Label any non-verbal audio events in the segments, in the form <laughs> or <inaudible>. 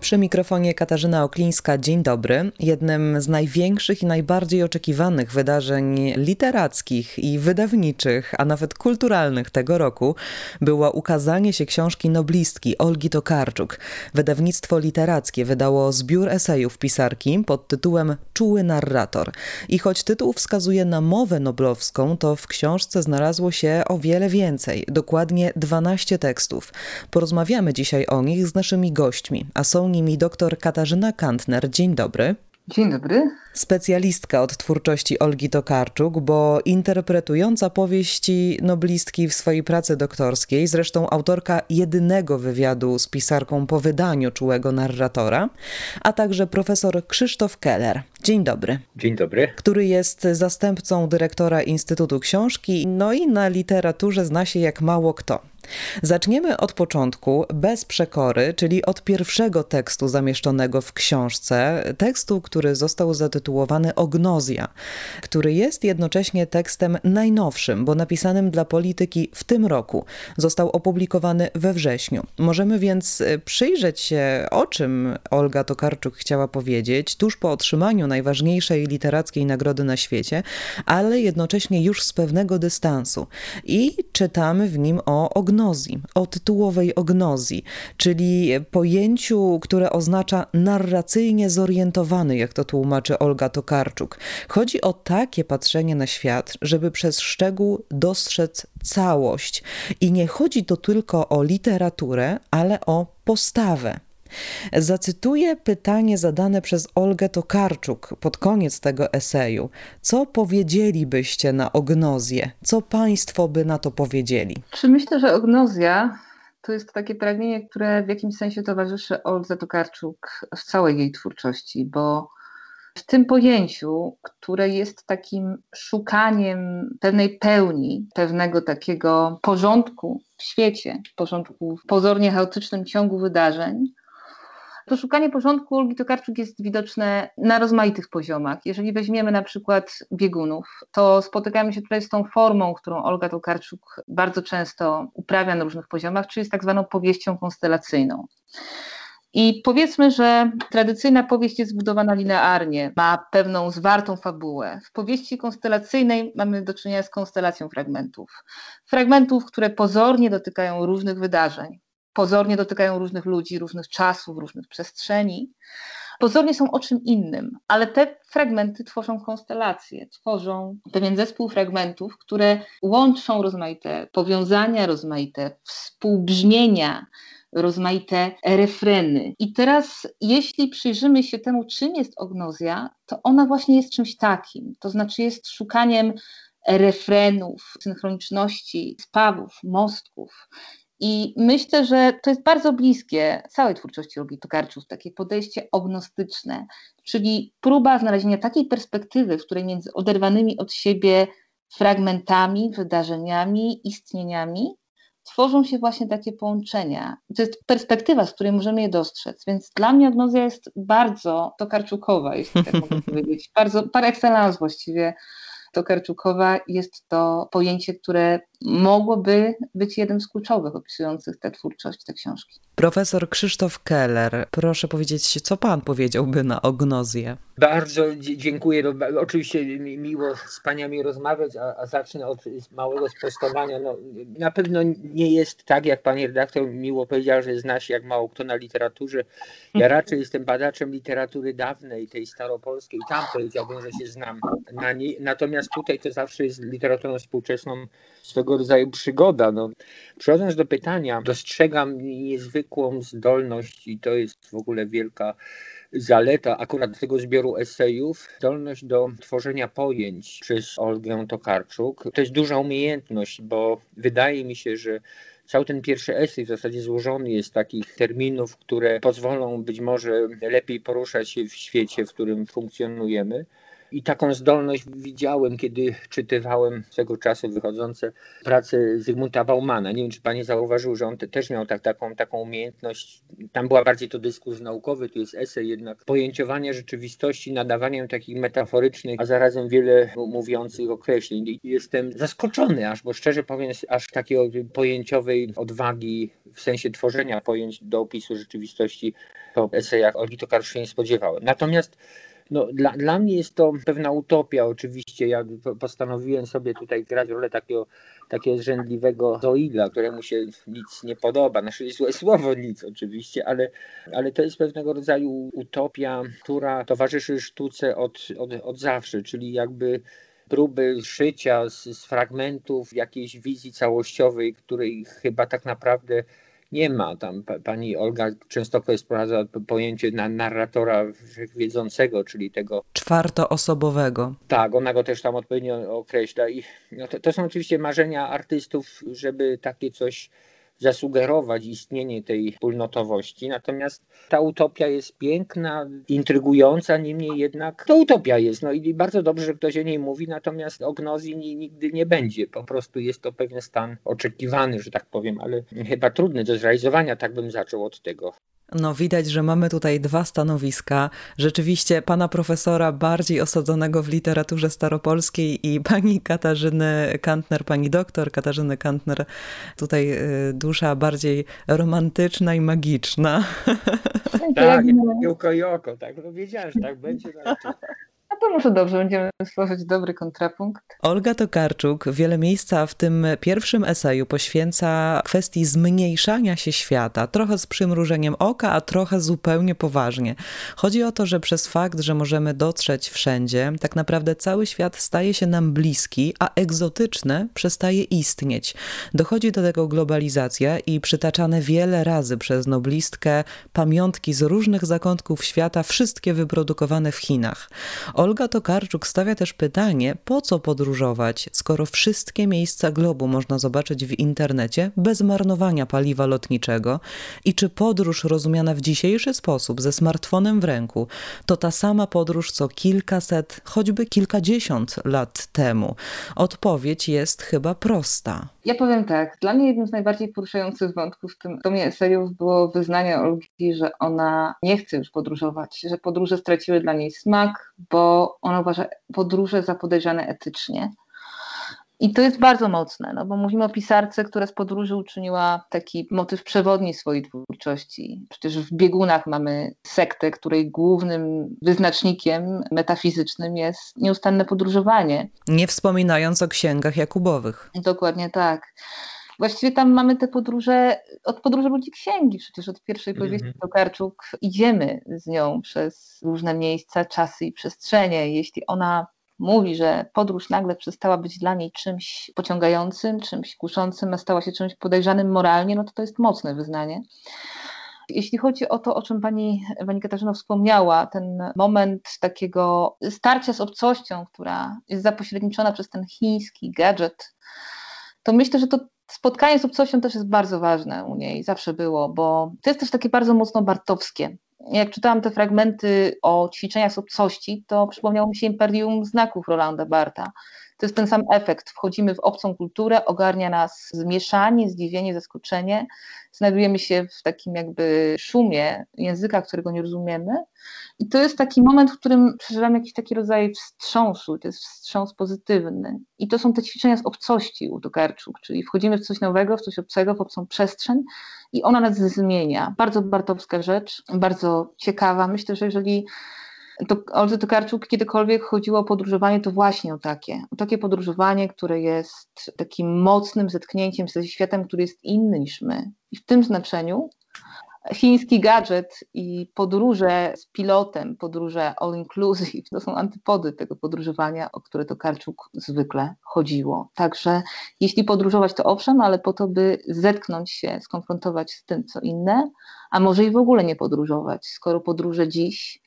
Przy mikrofonie Katarzyna Oklińska, dzień dobry. Jednym z największych i najbardziej oczekiwanych wydarzeń literackich i wydawniczych, a nawet kulturalnych tego roku było ukazanie się książki noblistki Olgi Tokarczuk. Wydawnictwo literackie wydało zbiór esejów pisarki pod tytułem Czuły narrator. I choć tytuł wskazuje na mowę noblowską, to w książce znalazło się o wiele więcej, dokładnie 12 tekstów. Porozmawiamy dzisiaj o nich z naszymi gośćmi, a są nimi dr Katarzyna Kantner. Dzień dobry. Dzień dobry. Specjalistka od twórczości Olgi Tokarczuk, bo interpretująca powieści noblistki w swojej pracy doktorskiej, zresztą autorka jedynego wywiadu z pisarką po wydaniu czułego narratora, a także profesor Krzysztof Keller. Dzień dobry. Dzień dobry. Który jest zastępcą dyrektora Instytutu Książki, no i na literaturze zna się jak mało kto. Zaczniemy od początku, bez przekory, czyli od pierwszego tekstu zamieszczonego w książce, tekstu, który został zatytułowany Ognozja, który jest jednocześnie tekstem najnowszym, bo napisanym dla polityki w tym roku. Został opublikowany we wrześniu. Możemy więc y, przyjrzeć się, o czym Olga Tokarczuk chciała powiedzieć tuż po otrzymaniu najważniejszej literackiej nagrody na świecie, ale jednocześnie już z pewnego dystansu. I czytamy w nim o ognozji, o tytułowej ognozji, czyli pojęciu, które oznacza narracyjnie zorientowany, jak to tłumaczy Olga Tokarczuk. Chodzi o takie patrzenie na świat, żeby przez szczegół dostrzec całość. I nie chodzi to tylko o literaturę, ale o postawę. Zacytuję pytanie zadane przez Olgę Tokarczuk pod koniec tego eseju. Co powiedzielibyście na ognozję? Co Państwo by na to powiedzieli? Czy myślę, że ognozja to jest takie pragnienie, które w jakimś sensie towarzyszy Olze Tokarczuk w całej jej twórczości, bo w tym pojęciu, które jest takim szukaniem pewnej pełni, pewnego takiego porządku w świecie, porządku w pozornie chaotycznym ciągu wydarzeń, to szukanie porządku Olgi Tokarczuk jest widoczne na rozmaitych poziomach. Jeżeli weźmiemy na przykład biegunów, to spotykamy się tutaj z tą formą, którą Olga Tokarczuk bardzo często uprawia na różnych poziomach, czyli z tak zwaną powieścią konstelacyjną. I powiedzmy, że tradycyjna powieść jest zbudowana linearnie, ma pewną zwartą fabułę. W powieści konstelacyjnej mamy do czynienia z konstelacją fragmentów. Fragmentów, które pozornie dotykają różnych wydarzeń pozornie dotykają różnych ludzi, różnych czasów, różnych przestrzeni. Pozornie są o czym innym, ale te fragmenty tworzą konstelacje, tworzą pewien zespół fragmentów, które łączą rozmaite powiązania, rozmaite współbrzmienia, rozmaite refreny. I teraz, jeśli przyjrzymy się temu, czym jest ognozja, to ona właśnie jest czymś takim. To znaczy, jest szukaniem refrenów, synchroniczności, spawów, mostków. I myślę, że to jest bardzo bliskie całej twórczości Olgi Tokarczuk, takie podejście ognostyczne, czyli próba znalezienia takiej perspektywy, w której między oderwanymi od siebie fragmentami, wydarzeniami, istnieniami tworzą się właśnie takie połączenia. To jest perspektywa, z której możemy je dostrzec, więc dla mnie agnozja jest bardzo tokarczukowa, jeśli tak mogę <laughs> powiedzieć, bardzo par excellence właściwie Tokarczukowa jest to pojęcie, które mogłoby być jednym z kluczowych opisujących tę twórczość, te książki. Profesor Krzysztof Keller, proszę powiedzieć, co pan powiedziałby na ognozję? Bardzo dziękuję. No, oczywiście miło z paniami rozmawiać, a, a zacznę od małego sprostowania. No, na pewno nie jest tak, jak pani redaktor miło powiedział, że zna się jak mało kto na literaturze. Ja <laughs> raczej jestem badaczem literatury dawnej, tej staropolskiej. Tam powiedziałbym, że się znam na niej. Natomiast tutaj to zawsze jest literaturą współczesną swego rodzaju przygoda. No, przechodząc do pytania, dostrzegam niezwykłą zdolność i to jest w ogóle wielka zaleta akurat tego zbioru esejów, zdolność do tworzenia pojęć przez Olgę Tokarczuk. To jest duża umiejętność, bo wydaje mi się, że cały ten pierwszy esej w zasadzie złożony jest z takich terminów, które pozwolą być może lepiej poruszać się w świecie, w którym funkcjonujemy. I taką zdolność widziałem, kiedy czytywałem swego czasu wychodzące prace Zygmunta Baumana. Nie wiem, czy pani zauważył, że on te, też miał tak, taką, taką umiejętność. Tam była bardziej to dyskurs naukowy, tu jest esej jednak. Pojęciowanie rzeczywistości, nadawaniem takich metaforycznych, a zarazem wiele mówiących określeń. I jestem zaskoczony aż, bo szczerze powiem, aż takiej pojęciowej odwagi w sensie tworzenia pojęć do opisu rzeczywistości po esejach Olgi Tokarczuk nie spodziewałem. Natomiast no, dla, dla mnie jest to pewna utopia oczywiście. Ja postanowiłem sobie tutaj grać rolę takiego, takiego zrzędliwego zoila, któremu się nic nie podoba. Znaczy złe słowo nic oczywiście, ale, ale to jest pewnego rodzaju utopia, która towarzyszy sztuce od, od, od zawsze, czyli jakby próby szycia z, z fragmentów jakiejś wizji całościowej, której chyba tak naprawdę nie ma. Tam pani Olga często sprowadza pojęcie na narratora wiedzącego, czyli tego czwartoosobowego. Tak, ona go też tam odpowiednio określa. I no to, to są oczywiście marzenia artystów, żeby takie coś zasugerować istnienie tej wspólnotowości. Natomiast ta utopia jest piękna, intrygująca, niemniej jednak to utopia jest. No i bardzo dobrze, że ktoś o niej mówi, natomiast o gnozji nigdy nie będzie. Po prostu jest to pewien stan oczekiwany, że tak powiem, ale chyba trudny do zrealizowania, tak bym zaczął od tego. No, widać, że mamy tutaj dwa stanowiska. Rzeczywiście pana profesora bardziej osadzonego w literaturze staropolskiej i pani Katarzyny Kantner, pani doktor Katarzyny Kantner, tutaj y, dusza bardziej romantyczna i magiczna. Tak, oko i oko, tak, no wiedziałem, że tak będzie. To może dobrze, będziemy stworzyć dobry kontrapunkt. Olga Tokarczuk wiele miejsca w tym pierwszym eseju poświęca kwestii zmniejszania się świata, trochę z przymrużeniem oka, a trochę zupełnie poważnie. Chodzi o to, że przez fakt, że możemy dotrzeć wszędzie, tak naprawdę cały świat staje się nam bliski, a egzotyczne przestaje istnieć. Dochodzi do tego globalizacja i przytaczane wiele razy przez noblistkę pamiątki z różnych zakątków świata, wszystkie wyprodukowane w Chinach. Olga Tokarczuk stawia też pytanie, po co podróżować, skoro wszystkie miejsca globu można zobaczyć w internecie bez marnowania paliwa lotniczego i czy podróż rozumiana w dzisiejszy sposób ze smartfonem w ręku to ta sama podróż co kilkaset, choćby kilkadziesiąt lat temu? Odpowiedź jest chyba prosta. Ja powiem tak, dla mnie jednym z najbardziej poruszających wątków w tym tomie esejów było wyznanie Olgi, że ona nie chce już podróżować, że podróże straciły dla niej smak, bo ona uważa podróże za podejrzane etycznie. I to jest bardzo mocne, no bo mówimy o pisarce, która z podróży uczyniła taki motyw przewodni swojej twórczości. Przecież w biegunach mamy sektę, której głównym wyznacznikiem metafizycznym jest nieustanne podróżowanie. Nie wspominając o księgach Jakubowych. Dokładnie tak. Właściwie tam mamy te podróże, od podróży ludzi księgi, przecież od pierwszej powieści mm -hmm. Tokarczuk idziemy z nią przez różne miejsca, czasy i przestrzenie. Jeśli ona mówi, że podróż nagle przestała być dla niej czymś pociągającym, czymś kuszącym, a stała się czymś podejrzanym moralnie, no to to jest mocne wyznanie. Jeśli chodzi o to, o czym pani, pani Katarzyna wspomniała, ten moment takiego starcia z obcością, która jest zapośredniczona przez ten chiński gadżet, to myślę, że to spotkanie z obcością też jest bardzo ważne u niej, zawsze było, bo to jest też takie bardzo mocno bartowskie jak czytałam te fragmenty o ćwiczeniach z obcości, to przypomniało mi się Imperium Znaków Rolanda Barta. To jest ten sam efekt. Wchodzimy w obcą kulturę, ogarnia nas zmieszanie, zdziwienie, zaskoczenie. Znajdujemy się w takim jakby szumie języka, którego nie rozumiemy. I to jest taki moment, w którym przeżywamy jakiś taki rodzaj wstrząsu. To jest wstrząs pozytywny. I to są te ćwiczenia z obcości u czyli wchodzimy w coś nowego, w coś obcego, w obcą przestrzeń i ona nas zmienia. Bardzo bartowska rzecz, bardzo ciekawa. Myślę, że jeżeli to Oldze Tokarczuk kiedykolwiek chodziło o podróżowanie, to właśnie o takie. O takie podróżowanie, które jest takim mocnym zetknięciem ze światem, który jest inny niż my. I w tym znaczeniu chiński gadżet i podróże z pilotem, podróże all inclusive, to są antypody tego podróżowania, o które Tokarczuk zwykle chodziło. Także jeśli podróżować, to owszem, ale po to, by zetknąć się, skonfrontować z tym, co inne, a może i w ogóle nie podróżować, skoro podróże dziś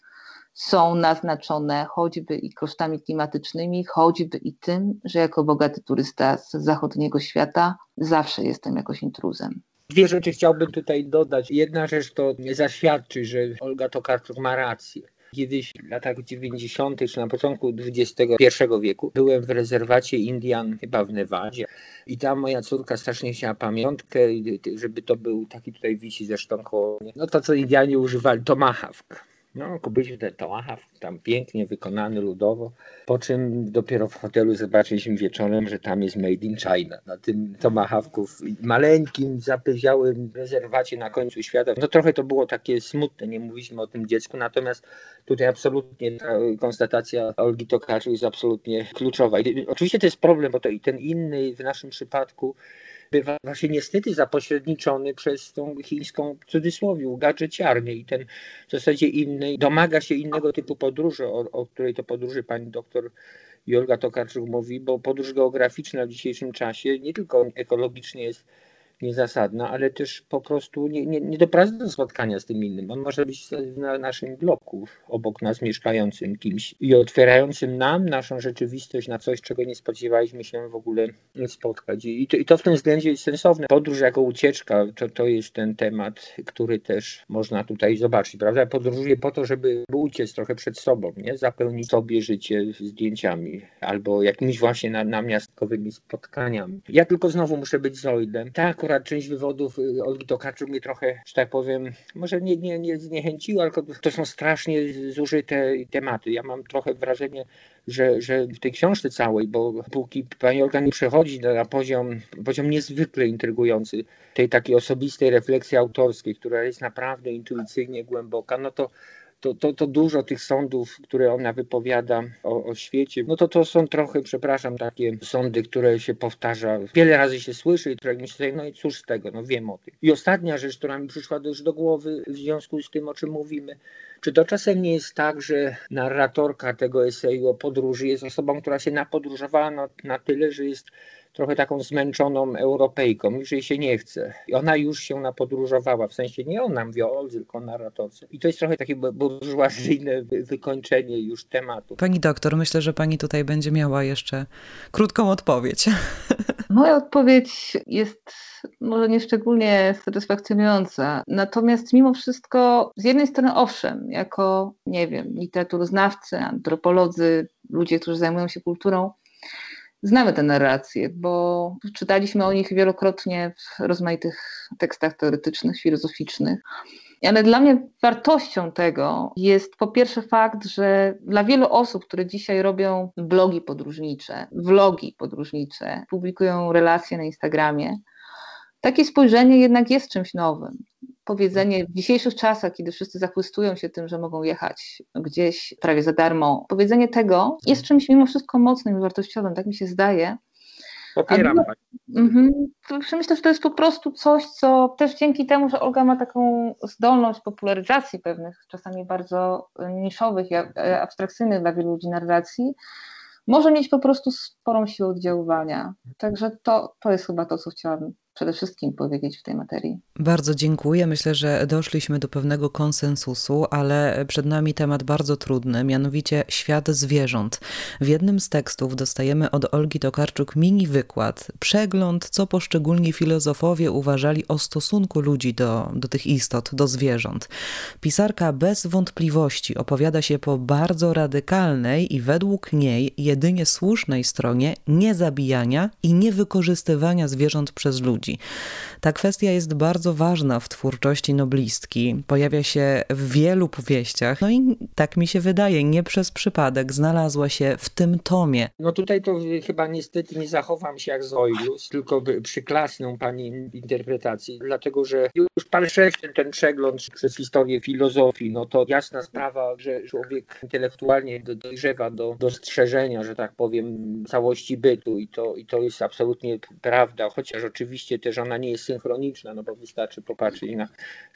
są naznaczone choćby i kosztami klimatycznymi, choćby i tym, że jako bogaty turysta z zachodniego świata zawsze jestem jakoś intruzem. Dwie rzeczy chciałbym tutaj dodać. Jedna rzecz to zaświadczy, że Olga Tokarczuk ma rację. Kiedyś w latach 90. czy na początku XXI wieku byłem w rezerwacie Indian, chyba w Nevadzie. I tam moja córka strasznie chciała pamiątkę, żeby to był taki tutaj wisi zresztą koło mnie. No to, co Indianie używali, tomahawk. No, kupiliśmy tomahawk, tam pięknie wykonany ludowo, po czym dopiero w hotelu zobaczyliśmy wieczorem, że tam jest made in China. Na tym tomahawku w maleńkim, zapyziałym rezerwacie na końcu świata. No trochę to było takie smutne, nie mówiliśmy o tym dziecku, natomiast tutaj absolutnie ta konstatacja Olgi Tokarczuk jest absolutnie kluczowa. I oczywiście to jest problem, bo to i ten inny w naszym przypadku bywa właśnie niestety zapośredniczony przez tą chińską w cudzysłowie gadżeciarnię i ten w zasadzie inny, domaga się innego typu podróży, o, o której to podróży pani doktor Jolga Tokarczuk mówi, bo podróż geograficzna w dzisiejszym czasie nie tylko ekologicznie jest niezasadna, ale też po prostu nie, nie, nie doprowadza do spotkania z tym innym. On może być na naszym bloku, obok nas mieszkającym kimś i otwierającym nam naszą rzeczywistość na coś, czego nie spodziewaliśmy się w ogóle spotkać. I to, i to w tym względzie jest sensowne. Podróż jako ucieczka to, to jest ten temat, który też można tutaj zobaczyć, prawda? Podróżuję po to, żeby uciec trochę przed sobą, nie? zapełnić sobie życie zdjęciami albo jakimiś właśnie na, namiastkowymi spotkaniami. Ja tylko znowu muszę być zoidem. Tak, akurat część wywodów y, Olgi Tokarczuk mnie trochę, że tak powiem, może nie, nie, nie zniechęciła, tylko to są strasznie zużyte tematy. Ja mam trochę wrażenie, że, że w tej książce całej, bo póki pani Olga nie przechodzi na poziom, poziom niezwykle intrygujący tej takiej osobistej refleksji autorskiej, która jest naprawdę intuicyjnie głęboka, no to to, to, to dużo tych sądów, które ona wypowiada o, o świecie, no to to są trochę, przepraszam, takie sądy, które się powtarza, wiele razy się słyszy i które mi się no i cóż z tego, no wiem o tym. I ostatnia rzecz, która mi przyszła też do głowy w związku z tym, o czym mówimy, czy to czasem nie jest tak, że narratorka tego eseju o podróży jest osobą, która się napodróżowała na, na tyle, że jest trochę taką zmęczoną Europejką, już jej się nie chce. I ona już się napodróżowała, w sensie nie ona mówi o tylko narratorce. I to jest trochę takie burżuazyjne wykończenie już tematu. Pani doktor, myślę, że pani tutaj będzie miała jeszcze krótką odpowiedź. <laughs> Moja odpowiedź jest może nieszczególnie satysfakcjonująca. Natomiast mimo wszystko, z jednej strony owszem, jako, nie wiem, literaturoznawcy, antropolodzy, ludzie, którzy zajmują się kulturą, znamy te narracje, bo czytaliśmy o nich wielokrotnie w rozmaitych tekstach teoretycznych, filozoficznych. Ale dla mnie wartością tego jest po pierwsze fakt, że dla wielu osób, które dzisiaj robią blogi podróżnicze, vlogi podróżnicze, publikują relacje na Instagramie, takie spojrzenie jednak jest czymś nowym. Powiedzenie w dzisiejszych czasach, kiedy wszyscy zachwystują się tym, że mogą jechać gdzieś prawie za darmo, powiedzenie tego jest czymś mimo wszystko mocnym i wartościowym, tak mi się zdaje. Popieram. A, mhm, myślę, że to jest po prostu coś, co też dzięki temu, że Olga ma taką zdolność popularyzacji pewnych, czasami bardzo niszowych i abstrakcyjnych dla wielu ludzi narracji, może mieć po prostu sporą siłę oddziaływania. Także to, to jest chyba to, co chciałabym przede wszystkim powiedzieć w tej materii. Bardzo dziękuję. Myślę, że doszliśmy do pewnego konsensusu, ale przed nami temat bardzo trudny, mianowicie świat zwierząt. W jednym z tekstów dostajemy od Olgi Tokarczuk mini wykład, przegląd, co poszczególni filozofowie uważali o stosunku ludzi do, do tych istot, do zwierząt. Pisarka bez wątpliwości opowiada się po bardzo radykalnej i według niej jedynie słusznej stronie niezabijania i niewykorzystywania zwierząt przez ludzi ludzi. Ta kwestia jest bardzo ważna w twórczości noblistki. Pojawia się w wielu powieściach. No i tak mi się wydaje, nie przez przypadek znalazła się w tym tomie. No tutaj to chyba niestety nie zachowam się jak Zoilus, tylko przyklasnę pani interpretacji, dlatego że już ten, ten przegląd przez historię filozofii, no to jasna sprawa, że człowiek intelektualnie dojrzewa do dostrzeżenia, że tak powiem, całości bytu i to, i to jest absolutnie prawda, chociaż oczywiście też ona nie jest synchroniczna, no bo wystarczy popatrzeć na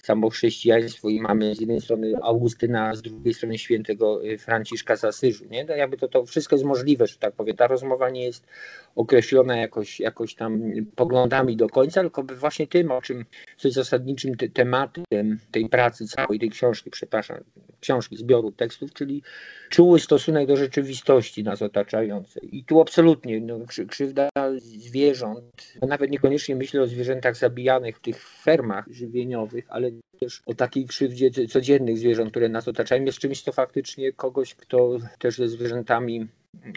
samo chrześcijaństwo i mamy z jednej strony Augustyna, a z drugiej strony świętego y, Franciszka z Asyżu, nie? No jakby to, to wszystko jest możliwe, że tak powiem. Ta rozmowa nie jest określona jakoś, jakoś tam poglądami do końca, tylko właśnie tym, o czym, co jest zasadniczym te, tematem tej pracy całej, tej książki, przepraszam, książki, zbioru tekstów, czyli czuły stosunek do rzeczywistości nas otaczającej. I tu absolutnie no, krzywda zwierząt, nawet niekoniecznie myślę o zwierzętach zabijanych w tych fermach żywieniowych, ale też o takiej krzywdzie codziennych zwierząt, które nas otaczają, jest czymś, co faktycznie kogoś, kto też ze zwierzętami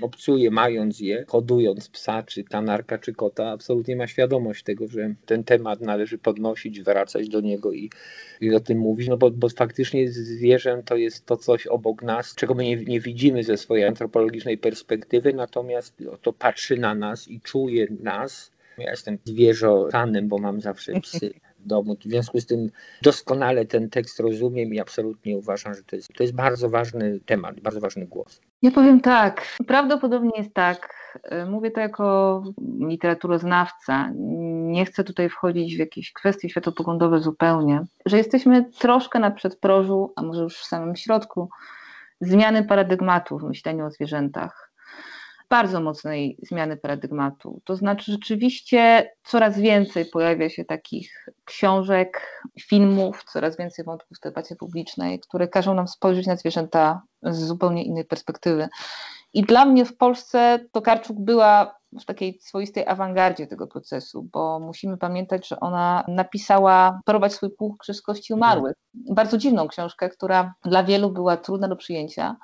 obcuje, mając je, hodując psa, czy kanarka, czy kota, absolutnie ma świadomość tego, że ten temat należy podnosić, wracać do niego i, i o tym mówić, no bo, bo faktycznie zwierzę to jest to coś obok nas, czego my nie, nie widzimy ze swojej antropologicznej perspektywy, natomiast to patrzy na nas i czuje nas. Ja jestem zwierzotanem, bo mam zawsze psy domu. W związku z tym doskonale ten tekst rozumiem i absolutnie uważam, że to jest, to jest bardzo ważny temat, bardzo ważny głos. Ja powiem tak, prawdopodobnie jest tak, e, mówię to jako literaturoznawca, nie chcę tutaj wchodzić w jakieś kwestie światopoglądowe zupełnie, że jesteśmy troszkę na przedprożu, a może już w samym środku, zmiany paradygmatu w myśleniu o zwierzętach bardzo mocnej zmiany paradygmatu. To znaczy, rzeczywiście coraz więcej pojawia się takich książek, filmów, coraz więcej wątków w debacie publicznej, które każą nam spojrzeć na zwierzęta z zupełnie innej perspektywy. I dla mnie w Polsce Tokarczuk była w takiej swoistej awangardzie tego procesu, bo musimy pamiętać, że ona napisała Porować swój puch przez kości umarłych. Bardzo dziwną książkę, która dla wielu była trudna do przyjęcia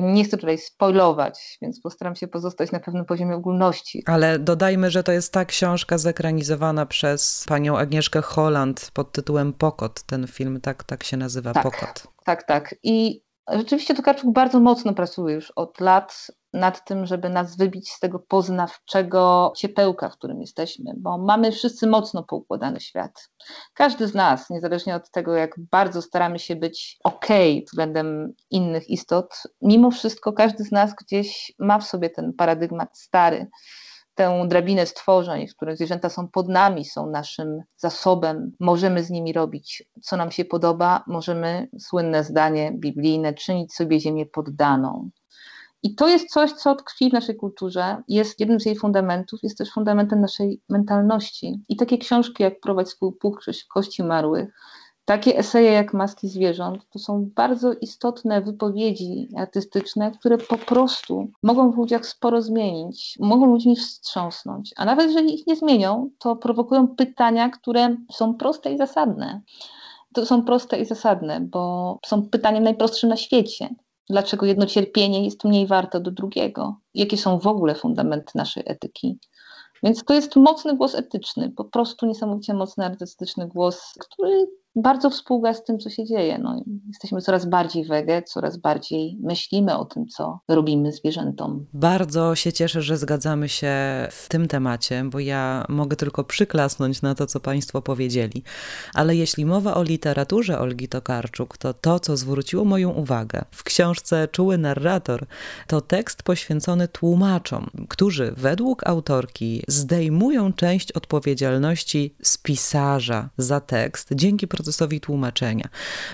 nie chcę tutaj spoilować, więc postaram się pozostać na pewnym poziomie ogólności. Ale dodajmy, że to jest ta książka zekranizowana przez panią Agnieszkę Holland pod tytułem Pokot. Ten film tak, tak się nazywa, tak, Pokot. Tak, tak. I rzeczywiście Tokarczuk bardzo mocno pracuje już od lat nad tym, żeby nas wybić z tego poznawczego ciepełka, w którym jesteśmy, bo mamy wszyscy mocno poukładany świat. Każdy z nas, niezależnie od tego, jak bardzo staramy się być ok względem innych istot, mimo wszystko każdy z nas gdzieś ma w sobie ten paradygmat stary, tę drabinę stworzeń, w których zwierzęta są pod nami, są naszym zasobem, możemy z nimi robić, co nam się podoba, możemy, słynne zdanie biblijne, czynić sobie ziemię poddaną. I to jest coś, co tkwi w naszej kulturze, jest jednym z jej fundamentów, jest też fundamentem naszej mentalności. I takie książki jak Prowadź swój przez kości marłych, takie eseje jak Maski zwierząt, to są bardzo istotne wypowiedzi artystyczne, które po prostu mogą w ludziach sporo zmienić, mogą ludźmi wstrząsnąć. A nawet jeżeli ich nie zmienią, to prowokują pytania, które są proste i zasadne. To są proste i zasadne, bo są pytaniem najprostszym na świecie dlaczego jedno cierpienie jest mniej warte od drugiego, jakie są w ogóle fundamenty naszej etyki. Więc to jest mocny głos etyczny, po prostu niesamowicie mocny artystyczny głos, który bardzo współgra z tym, co się dzieje. No, jesteśmy coraz bardziej wege, coraz bardziej myślimy o tym, co robimy zwierzętom. Bardzo się cieszę, że zgadzamy się w tym temacie, bo ja mogę tylko przyklasnąć na to, co Państwo powiedzieli. Ale jeśli mowa o literaturze Olgi Tokarczuk, to to, co zwróciło moją uwagę w książce Czuły narrator, to tekst poświęcony tłumaczom, którzy według autorki zdejmują część odpowiedzialności z pisarza za tekst dzięki procesowi tłumaczenia.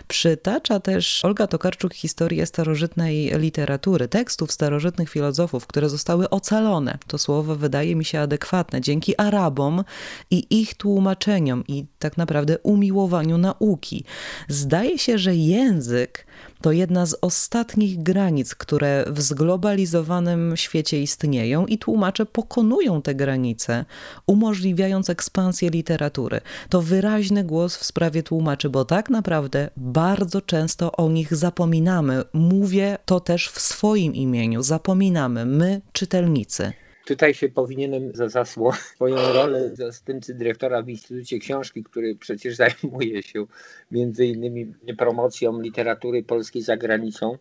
Przytacza też Olga Tokarczuk historię starożytnej literatury, tekstów starożytnych filozofów, które zostały ocalone. To słowo wydaje mi się adekwatne dzięki Arabom i ich tłumaczeniom i tak naprawdę umiłowaniu nauki. Zdaje się, że język to jedna z ostatnich granic, które w zglobalizowanym świecie istnieją i tłumacze pokonują te granice, umożliwiając ekspansję literatury. To wyraźny głos w sprawie tłumaczy, bo tak naprawdę bardzo często o nich zapominamy. Mówię to też w swoim imieniu. Zapominamy, my, czytelnicy. Tutaj się powinienem za zasło <laughs> swoją rolę zastępcy dyrektora w Instytucie Książki, który przecież zajmuje się między innymi promocją literatury polskiej za granicą,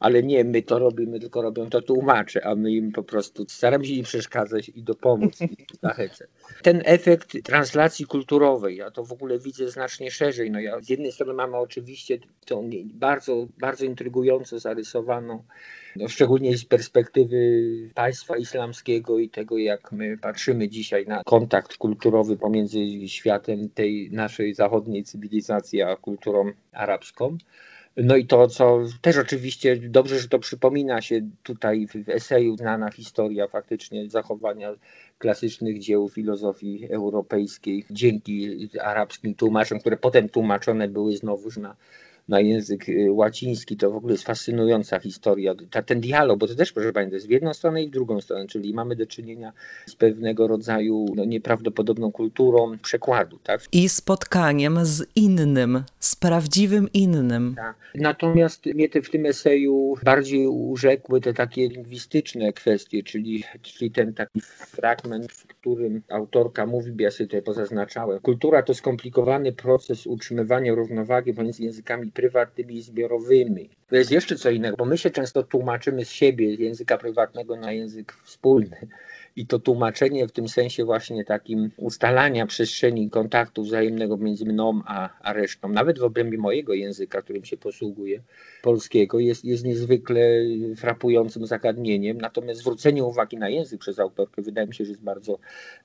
ale nie my to robimy, tylko robią to tłumacze, a my im po prostu staramy się im przeszkadzać i dopomóc i <laughs> zachęcać. Ten efekt translacji kulturowej, ja to w ogóle widzę znacznie szerzej. No ja z jednej strony mamy oczywiście tą bardzo, bardzo intrygująco zarysowaną no, szczególnie z perspektywy państwa islamskiego i tego, jak my patrzymy dzisiaj na kontakt kulturowy pomiędzy światem tej naszej zachodniej cywilizacji a kulturą arabską. No i to, co też oczywiście dobrze, że to przypomina się tutaj w eseju znana historia faktycznie zachowania klasycznych dzieł filozofii europejskiej dzięki arabskim tłumaczom, które potem tłumaczone były znowuż na na język y, łaciński, to w ogóle jest fascynująca historia. Ta, ten dialog, bo to też, proszę Państwa, jest w jedną stronę i w drugą stronę, czyli mamy do czynienia z pewnego rodzaju no, nieprawdopodobną kulturą przekładu. Tak? I spotkaniem z innym, z prawdziwym innym. Tak. Natomiast mnie te w tym eseju bardziej urzekły te takie lingwistyczne kwestie, czyli, czyli ten taki fragment, w którym autorka mówi, ja sobie tutaj pozaznaczałem, kultura to skomplikowany proces utrzymywania równowagi pomiędzy językami prywatnymi i zbiorowymi. To jest jeszcze co innego, bo my się często tłumaczymy z siebie, z języka prywatnego na język wspólny. I to tłumaczenie w tym sensie właśnie takim ustalania przestrzeni kontaktu wzajemnego między mną a, a resztą, nawet w obrębie mojego języka, którym się posługuję, polskiego, jest, jest niezwykle frapującym zagadnieniem. Natomiast zwrócenie uwagi na język przez autorkę wydaje mi się, że jest bardzo,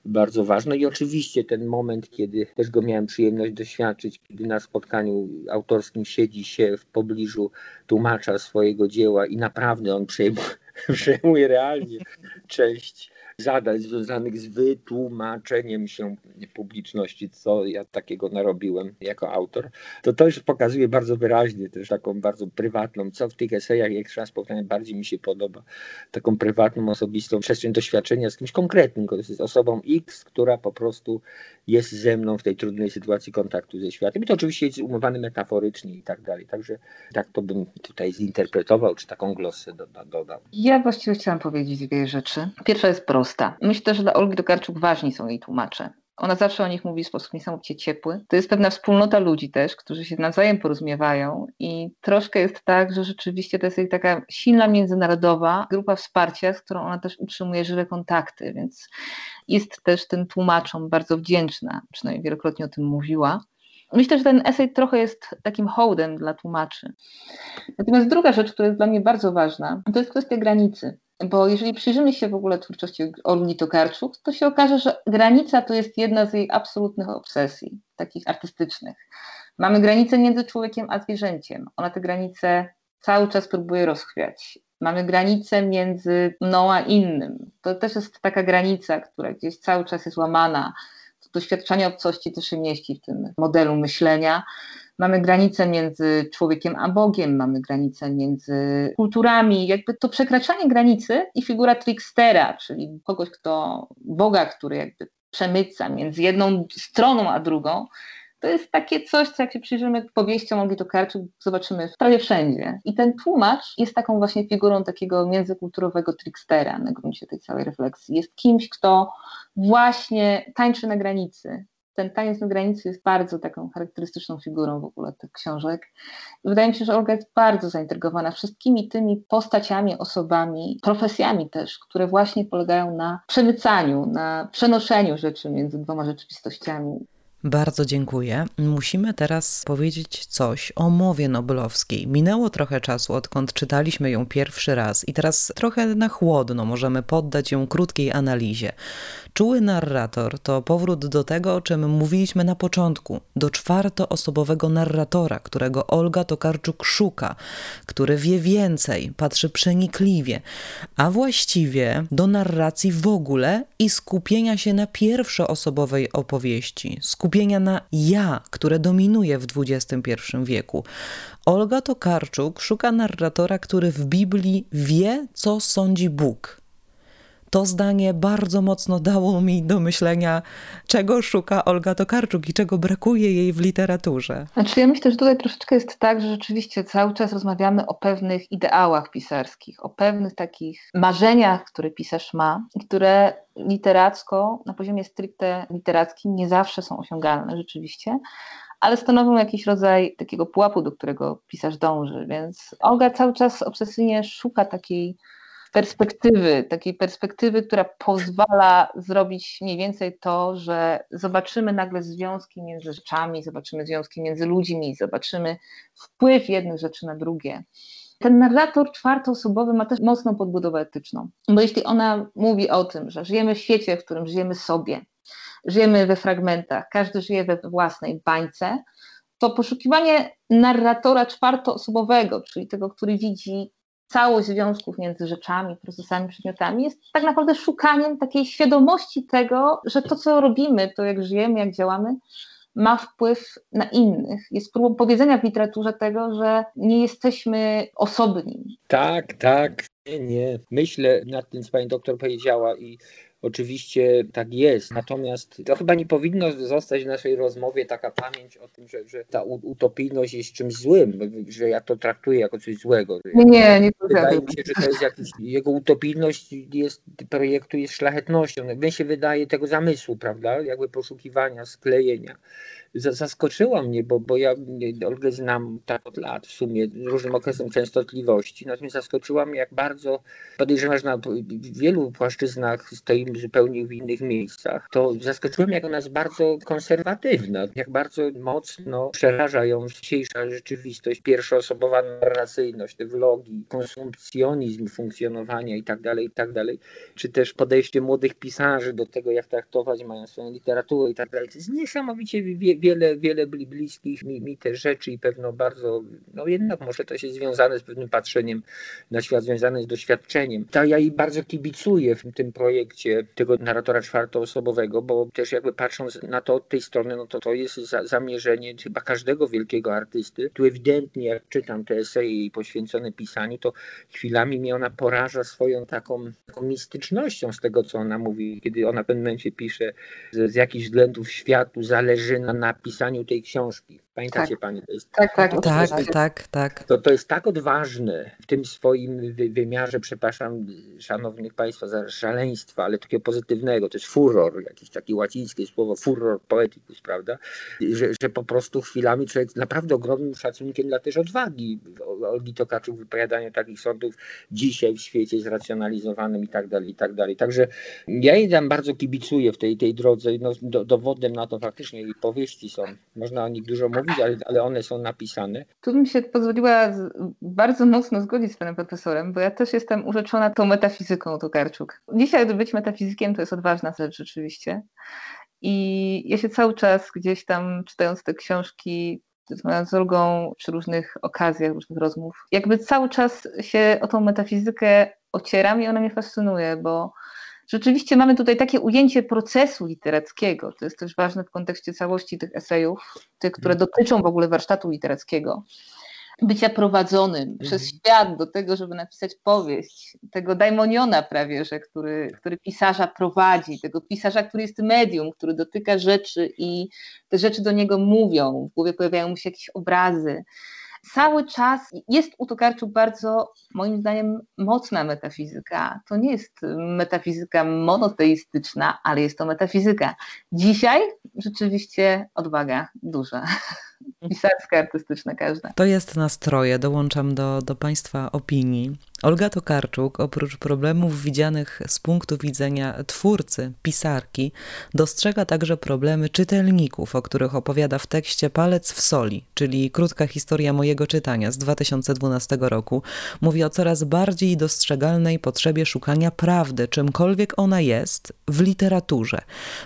bardzo ważne. I oczywiście ten moment, kiedy też go miałem przyjemność doświadczyć, kiedy na spotkaniu autorskim siedzi się w pobliżu tłumacza swojego dzieła i naprawdę on przejmuje, <laughs> przejmuje realnie część zadań związanych z wytłumaczeniem się publiczności, co ja takiego narobiłem jako autor, to to już pokazuje bardzo wyraźnie też taką bardzo prywatną, co w tych esejach, jak raz powtarzam, bardziej mi się podoba, taką prywatną, osobistą przestrzeń doświadczenia z kimś konkretnym, jest osobą X, która po prostu jest ze mną w tej trudnej sytuacji kontaktu ze światem. I to oczywiście jest umowany metaforycznie i tak dalej. Także tak to bym tutaj zinterpretował, czy taką glosę dodał. Ja właściwie chciałam powiedzieć dwie rzeczy. Pierwsza jest prosta. Myślę, że dla Olgi Tokarczuk ważni są jej tłumacze. Ona zawsze o nich mówi w sposób niesamowicie ciepły. To jest pewna wspólnota ludzi też, którzy się nawzajem porozumiewają i troszkę jest tak, że rzeczywiście to jest jej taka silna międzynarodowa grupa wsparcia, z którą ona też utrzymuje żywe kontakty, więc jest też tym tłumaczom bardzo wdzięczna, przynajmniej wielokrotnie o tym mówiła. Myślę, że ten esej trochę jest takim hołdem dla tłumaczy. Natomiast druga rzecz, która jest dla mnie bardzo ważna, to jest kwestia granicy. Bo jeżeli przyjrzymy się w ogóle twórczości Olgi Tokarczuk, to się okaże, że granica to jest jedna z jej absolutnych obsesji, takich artystycznych. Mamy granicę między człowiekiem a zwierzęciem. Ona te granice cały czas próbuje rozchwiać. Mamy granicę między mną a innym. To też jest taka granica, która gdzieś cały czas jest łamana. Doświadczenie obcości też się mieści w tym modelu myślenia. Mamy granicę między człowiekiem a Bogiem, mamy granicę między kulturami. Jakby to przekraczanie granicy i figura trickstera, czyli kogoś, kto Boga, który jakby przemyca między jedną stroną a drugą, to jest takie coś, co jak się przyjrzymy powieściom Olgi Tokarczuk, zobaczymy prawie wszędzie. I ten tłumacz jest taką właśnie figurą takiego międzykulturowego trickstera na gruncie tej całej refleksji. Jest kimś, kto właśnie tańczy na granicy, ten taniec na granicy jest bardzo taką charakterystyczną figurą w ogóle tych książek. Wydaje mi się, że Olga jest bardzo zaintrygowana wszystkimi tymi postaciami, osobami, profesjami też, które właśnie polegają na przemycaniu, na przenoszeniu rzeczy między dwoma rzeczywistościami. Bardzo dziękuję. Musimy teraz powiedzieć coś o mowie noblowskiej. Minęło trochę czasu, odkąd czytaliśmy ją pierwszy raz, i teraz trochę na chłodno możemy poddać ją krótkiej analizie. Czuły narrator to powrót do tego, o czym mówiliśmy na początku, do czwartoosobowego narratora, którego Olga Tokarczuk szuka, który wie więcej, patrzy przenikliwie, a właściwie do narracji w ogóle i skupienia się na pierwszoosobowej opowieści, skupienia na ja, które dominuje w XXI wieku. Olga Tokarczuk szuka narratora, który w Biblii wie, co sądzi Bóg to zdanie bardzo mocno dało mi do myślenia, czego szuka Olga Tokarczuk i czego brakuje jej w literaturze. Znaczy ja myślę, że tutaj troszeczkę jest tak, że rzeczywiście cały czas rozmawiamy o pewnych ideałach pisarskich, o pewnych takich marzeniach, które pisarz ma, które literacko, na poziomie stricte literackim nie zawsze są osiągalne rzeczywiście, ale stanowią jakiś rodzaj takiego pułapu, do którego pisarz dąży, więc Olga cały czas obsesyjnie szuka takiej perspektywy, takiej perspektywy, która pozwala zrobić mniej więcej to, że zobaczymy nagle związki między rzeczami, zobaczymy związki między ludźmi, zobaczymy wpływ jednych rzeczy na drugie. Ten narrator czwartoosobowy ma też mocną podbudowę etyczną, bo jeśli ona mówi o tym, że żyjemy w świecie, w którym żyjemy sobie, żyjemy we fragmentach, każdy żyje we własnej bańce, to poszukiwanie narratora czwartoosobowego, czyli tego, który widzi całość związków między rzeczami, procesami, przedmiotami jest tak naprawdę szukaniem takiej świadomości tego, że to, co robimy, to jak żyjemy, jak działamy, ma wpływ na innych. Jest próbą powiedzenia w literaturze tego, że nie jesteśmy osobni. Tak, tak. Nie, nie. Myślę nad tym, co pani doktor powiedziała i Oczywiście tak jest, natomiast to chyba nie powinno zostać w naszej rozmowie taka pamięć o tym, że, że ta utopijność jest czymś złym, że ja to traktuję jako coś złego. Nie, nie, nie Wydaje mi się, że to jest jakiś, jego utopijność jest, projektu jest szlachetnością. Mnie się wydaje tego zamysłu, prawda, jakby poszukiwania, sklejenia zaskoczyła mnie, bo, bo ja Olgę znam tak od lat w sumie, różnym okresem częstotliwości, natomiast zaskoczyła mnie, jak bardzo podejrzewam, że na wielu płaszczyznach stoimy zupełnie w innych miejscach. To zaskoczyło mnie, jak ona jest bardzo konserwatywna, jak bardzo mocno przeraża ją dzisiejsza rzeczywistość, pierwszoosobowa narracyjność, te vlogi, konsumpcjonizm funkcjonowania i tak dalej, i tak dalej, czy też podejście młodych pisarzy do tego, jak traktować mają swoją literaturę i tak dalej. To jest niesamowicie wiele, wiele bliskich mi, mi też rzeczy i pewno bardzo, no jednak może to się związane z pewnym patrzeniem na świat, związane z doświadczeniem. Ta, ja jej bardzo kibicuję w tym projekcie tego narratora czwartoosobowego, bo też jakby patrząc na to od tej strony, no to to jest za, zamierzenie chyba każdego wielkiego artysty. Tu ewidentnie, jak czytam te eseje poświęcone pisaniu, to chwilami mnie ona poraża swoją taką, taką mistycznością z tego, co ona mówi, kiedy ona w pewnym momencie pisze, że z jakichś względów światu zależy na napisaniu tej książki. Pamiętacie tak. Pani? To jest, tak, tak, tak, tak, tak. To, to jest tak odważne w tym swoim wymiarze, przepraszam szanownych Państwa za szaleństwa, ale takiego pozytywnego, to jest furor, jakieś takie łacińskie słowo, furor poeticus, prawda? Że, że po prostu chwilami człowiek z naprawdę ogromnym szacunkiem dla też odwagi Olgi Tokarczuk wypowiadania takich sądów dzisiaj w świecie zracjonalizowanym i tak dalej, i tak dalej. Także ja jej tam bardzo kibicuję w tej, tej drodze. No, do, dowodem na to faktycznie jej powieści są. Można o nich dużo mówić, mówić, ale, ale one są napisane. Tu bym się pozwoliła bardzo mocno zgodzić z panem profesorem, bo ja też jestem urzeczona tą metafizyką Tokarczuk. Dzisiaj być metafizykiem to jest odważna rzecz rzeczywiście. I ja się cały czas gdzieś tam czytając te książki z Olgą przy różnych okazjach, różnych rozmów, jakby cały czas się o tą metafizykę ocieram i ona mnie fascynuje, bo Rzeczywiście mamy tutaj takie ujęcie procesu literackiego, to jest też ważne w kontekście całości tych esejów, tych, które dotyczą w ogóle warsztatu literackiego. Bycia prowadzonym mhm. przez świat do tego, żeby napisać powieść, tego daimoniona prawie, że który, który pisarza prowadzi, tego pisarza, który jest medium, który dotyka rzeczy i te rzeczy do niego mówią, w głowie pojawiają mu się jakieś obrazy cały czas jest u Tokarczuk bardzo, moim zdaniem, mocna metafizyka. To nie jest metafizyka monoteistyczna, ale jest to metafizyka. Dzisiaj rzeczywiście odwaga duża. Pisarska, artystyczna każda. To jest nastroje, dołączam do, do Państwa opinii. Olga Tokarczuk, oprócz problemów widzianych z punktu widzenia twórcy, pisarki, dostrzega także problemy czytelników, o których opowiada w tekście Palec w soli, czyli krótka historia mojego czytania z 2012 roku. Mówi o coraz bardziej dostrzegalnej potrzebie szukania prawdy, czymkolwiek ona jest, w literaturze.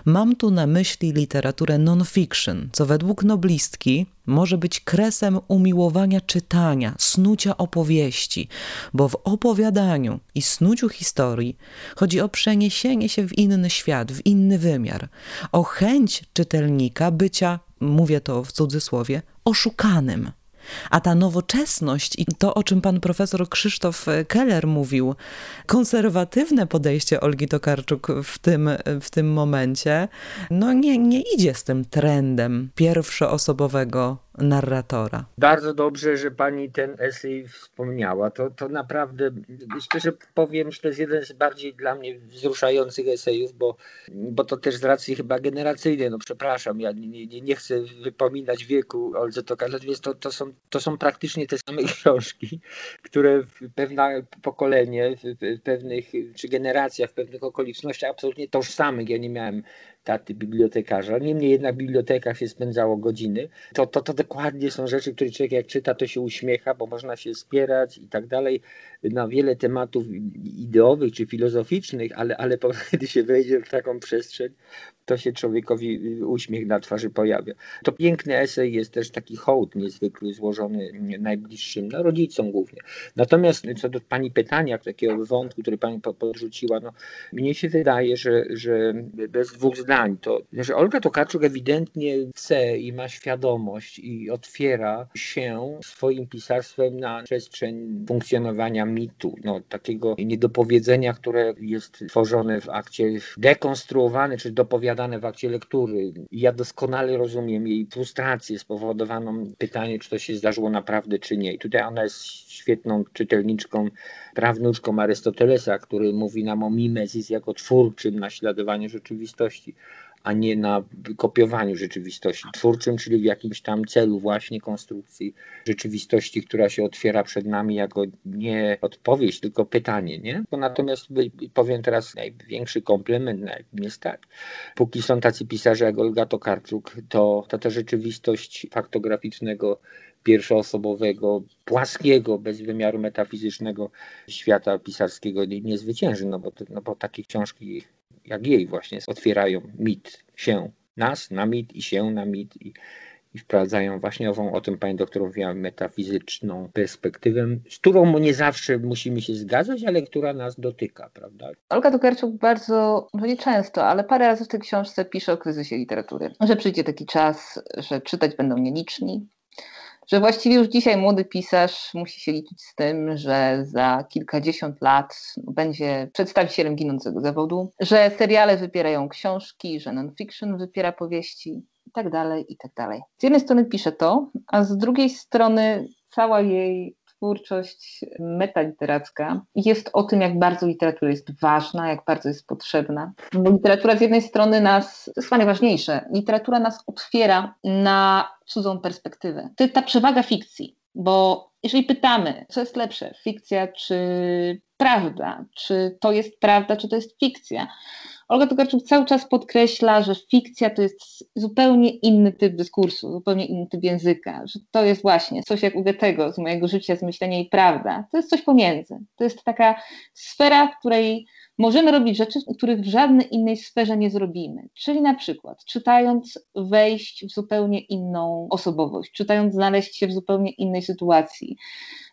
Mam tu na myśli literaturę non-fiction, co według noblistki może być kresem umiłowania czytania, snucia opowieści, bo w opowiadaniu i snuciu historii chodzi o przeniesienie się w inny świat, w inny wymiar, o chęć czytelnika bycia, mówię to w cudzysłowie, oszukanym. A ta nowoczesność i to, o czym pan profesor Krzysztof Keller mówił, konserwatywne podejście Olgi Tokarczuk w tym, w tym momencie, no nie, nie idzie z tym trendem pierwszoosobowego narratora. Bardzo dobrze, że pani ten esej wspomniała. To, to naprawdę, szczerze powiem, że to jest jeden z bardziej dla mnie wzruszających esejów, bo, bo to też z racji chyba generacyjnej, no przepraszam, ja nie, nie, nie chcę wypominać wieku Olze Tokarczuk, więc to, to, są, to są praktycznie te same książki, które pewne pokolenie w pewnych, czy generacja w pewnych okolicznościach absolutnie tożsamych, ja nie miałem taty bibliotekarza. Niemniej jednak w bibliotekach się spędzało godziny. To, to, to dokładnie są rzeczy, które człowiek jak czyta, to się uśmiecha, bo można się spierać i tak dalej na wiele tematów ideowych czy filozoficznych, ale, ale kiedy <laughs> się wejdzie w taką przestrzeń, to się człowiekowi uśmiech na twarzy pojawia. To piękny esej jest też taki hołd niezwykły, złożony najbliższym, no rodzicom głównie. Natomiast co do Pani pytania, takiego wątku, który Pani podrzuciła, no mnie się wydaje, że, że bez dwóch zdań, to że Olga Tokarczuk ewidentnie chce i ma świadomość i otwiera się swoim pisarstwem na przestrzeń funkcjonowania mitu, no, takiego niedopowiedzenia, które jest tworzone w akcie, dekonstruowane czy dopowiadane w akcie lektury. Ja doskonale rozumiem jej frustrację spowodowaną pytaniem, czy to się zdarzyło naprawdę, czy nie. I tutaj ona jest świetną czytelniczką, prawnuczką Arystotelesa, który mówi nam o mimezis jako twórczym naśladowaniu rzeczywistości a nie na kopiowaniu rzeczywistości twórczym, czyli w jakimś tam celu właśnie konstrukcji rzeczywistości, która się otwiera przed nami jako nie odpowiedź, tylko pytanie, nie? Bo natomiast powiem teraz największy komplement, na jest tak. Póki są tacy pisarze jak Olga Tokarczuk, to ta, ta rzeczywistość faktograficznego pierwszoosobowego, płaskiego, bez wymiaru metafizycznego świata pisarskiego nie, nie zwycięży, no bo, no bo takie książki jak jej właśnie otwierają mit się nas na mit i się na mit i, i wprowadzają właśnie ową, o tym pani doktor mówiła, metafizyczną perspektywę, z którą nie zawsze musimy się zgadzać, ale która nas dotyka, prawda? Olga Tokarczuk bardzo, no nie często, ale parę razy w tej książce pisze o kryzysie literatury, że przyjdzie taki czas, że czytać będą nieliczni, że właściwie już dzisiaj młody pisarz musi się liczyć z tym, że za kilkadziesiąt lat będzie przedstawicielem ginącego zawodu, że seriale wypierają książki, że non-fiction wypiera powieści i tak tak. Z jednej strony pisze to, a z drugiej strony cała jej twórczość metaliteracka jest o tym, jak bardzo literatura jest ważna, jak bardzo jest potrzebna. Bo literatura z jednej strony nas, to jest najważniejsze, literatura nas otwiera na cudzą perspektywę. Ta przewaga fikcji, bo jeżeli pytamy, co jest lepsze, fikcja czy prawda, czy to jest prawda, czy to jest fikcja, Olga Tokarczuk cały czas podkreśla, że fikcja to jest zupełnie inny typ dyskursu, zupełnie inny typ języka, że to jest właśnie coś jak u Goethego, z mojego życia, z myślenia i prawda. To jest coś pomiędzy. To jest taka sfera, w której możemy robić rzeczy, których w żadnej innej sferze nie zrobimy. Czyli na przykład czytając wejść w zupełnie inną osobowość, czytając znaleźć się w zupełnie innej sytuacji.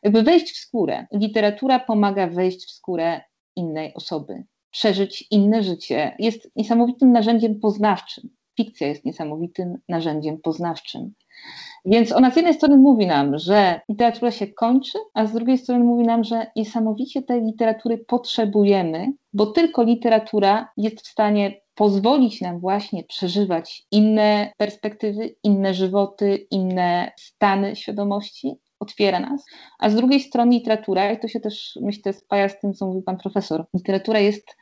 Jakby wejść w skórę. Literatura pomaga wejść w skórę innej osoby przeżyć inne życie, jest niesamowitym narzędziem poznawczym. Fikcja jest niesamowitym narzędziem poznawczym. Więc ona z jednej strony mówi nam, że literatura się kończy, a z drugiej strony mówi nam, że niesamowicie tej literatury potrzebujemy, bo tylko literatura jest w stanie pozwolić nam właśnie przeżywać inne perspektywy, inne żywoty, inne stany świadomości, otwiera nas, a z drugiej strony literatura, i to się też myślę spaja z tym, co mówił pan profesor, literatura jest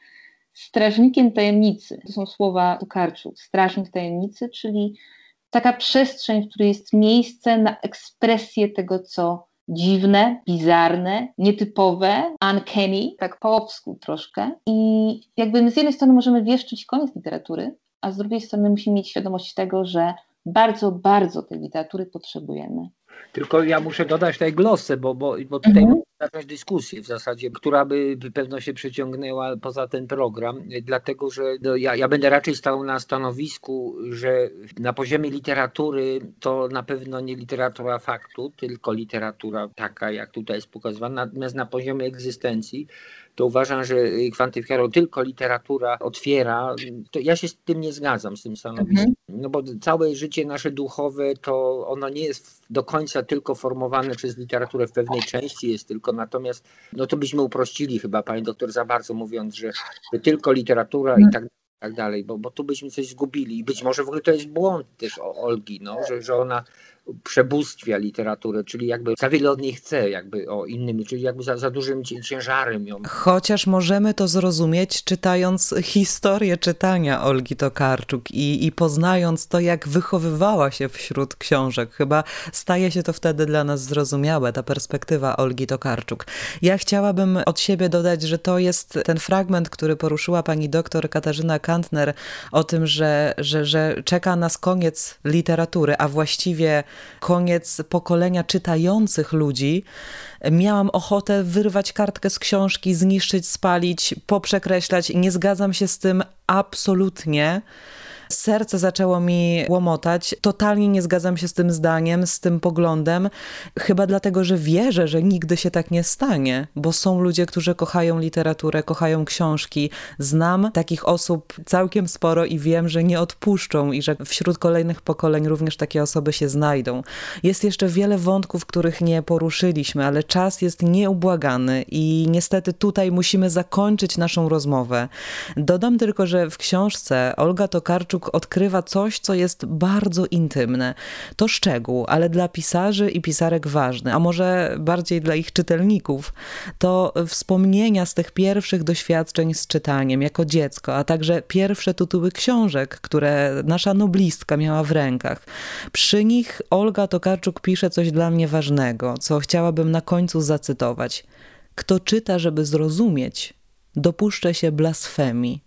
strażnikiem tajemnicy. To są słowa Tokarczuk. Strażnik tajemnicy, czyli taka przestrzeń, w której jest miejsce na ekspresję tego, co dziwne, bizarne, nietypowe, uncanny, tak po obsku troszkę. I jakby my z jednej strony możemy wieszczyć koniec literatury, a z drugiej strony musimy mieć świadomość tego, że bardzo, bardzo tej literatury potrzebujemy. Tylko ja muszę dodać tutaj glosę, bo, bo, bo tutaj mhm. zacząć dyskusję w zasadzie, która by pewno się przeciągnęła poza ten program, dlatego że no, ja, ja będę raczej stał na stanowisku, że na poziomie literatury to na pewno nie literatura faktu, tylko literatura taka, jak tutaj jest pokazywana, natomiast na poziomie egzystencji to uważam, że kwantyfikator tylko literatura otwiera, to ja się z tym nie zgadzam, z tym stanowiskiem. Mhm. No bo całe życie nasze duchowe to ono nie jest do końca tylko formowane przez literaturę w pewnej części jest tylko, natomiast no to byśmy uprościli chyba pani doktor za bardzo mówiąc, że, tylko literatura i tak tak dalej, bo, bo tu byśmy coś zgubili i być może w ogóle to jest błąd też Olgi, no, że, że ona przebóstwia literatury, czyli jakby za wiele od niej chce, jakby o innymi, czyli jakby za, za dużym ciężarem ją. Chociaż możemy to zrozumieć czytając historię czytania Olgi Tokarczuk i, i poznając to, jak wychowywała się wśród książek. Chyba staje się to wtedy dla nas zrozumiałe, ta perspektywa Olgi Tokarczuk. Ja chciałabym od siebie dodać, że to jest ten fragment, który poruszyła pani doktor Katarzyna Kantner o tym, że, że, że czeka nas koniec literatury, a właściwie koniec pokolenia czytających ludzi, miałam ochotę wyrwać kartkę z książki, zniszczyć, spalić, poprzekreślać. Nie zgadzam się z tym absolutnie. Serce zaczęło mi łomotać. Totalnie nie zgadzam się z tym zdaniem, z tym poglądem, chyba dlatego, że wierzę, że nigdy się tak nie stanie, bo są ludzie, którzy kochają literaturę, kochają książki. Znam takich osób całkiem sporo i wiem, że nie odpuszczą i że wśród kolejnych pokoleń również takie osoby się znajdą. Jest jeszcze wiele wątków, których nie poruszyliśmy, ale czas jest nieubłagany i niestety tutaj musimy zakończyć naszą rozmowę. Dodam tylko, że w książce Olga Tokarczuk odkrywa coś, co jest bardzo intymne. To szczegół, ale dla pisarzy i pisarek ważny, a może bardziej dla ich czytelników. To wspomnienia z tych pierwszych doświadczeń z czytaniem jako dziecko, a także pierwsze tytuły książek, które nasza noblistka miała w rękach. Przy nich Olga Tokarczuk pisze coś dla mnie ważnego, co chciałabym na końcu zacytować. Kto czyta, żeby zrozumieć, dopuszcza się blasfemii.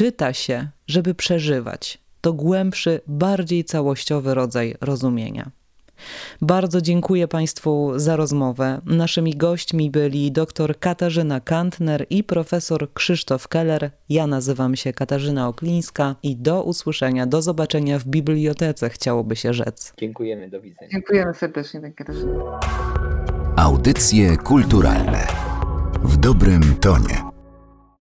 Czyta się, żeby przeżywać. To głębszy, bardziej całościowy rodzaj rozumienia. Bardzo dziękuję Państwu za rozmowę. Naszymi gośćmi byli dr Katarzyna Kantner i profesor Krzysztof Keller. Ja nazywam się Katarzyna Oklińska i do usłyszenia, do zobaczenia w bibliotece, chciałoby się rzec. Dziękujemy, do widzenia. Dziękujemy serdecznie, Katarzyna. Audycje kulturalne w dobrym tonie.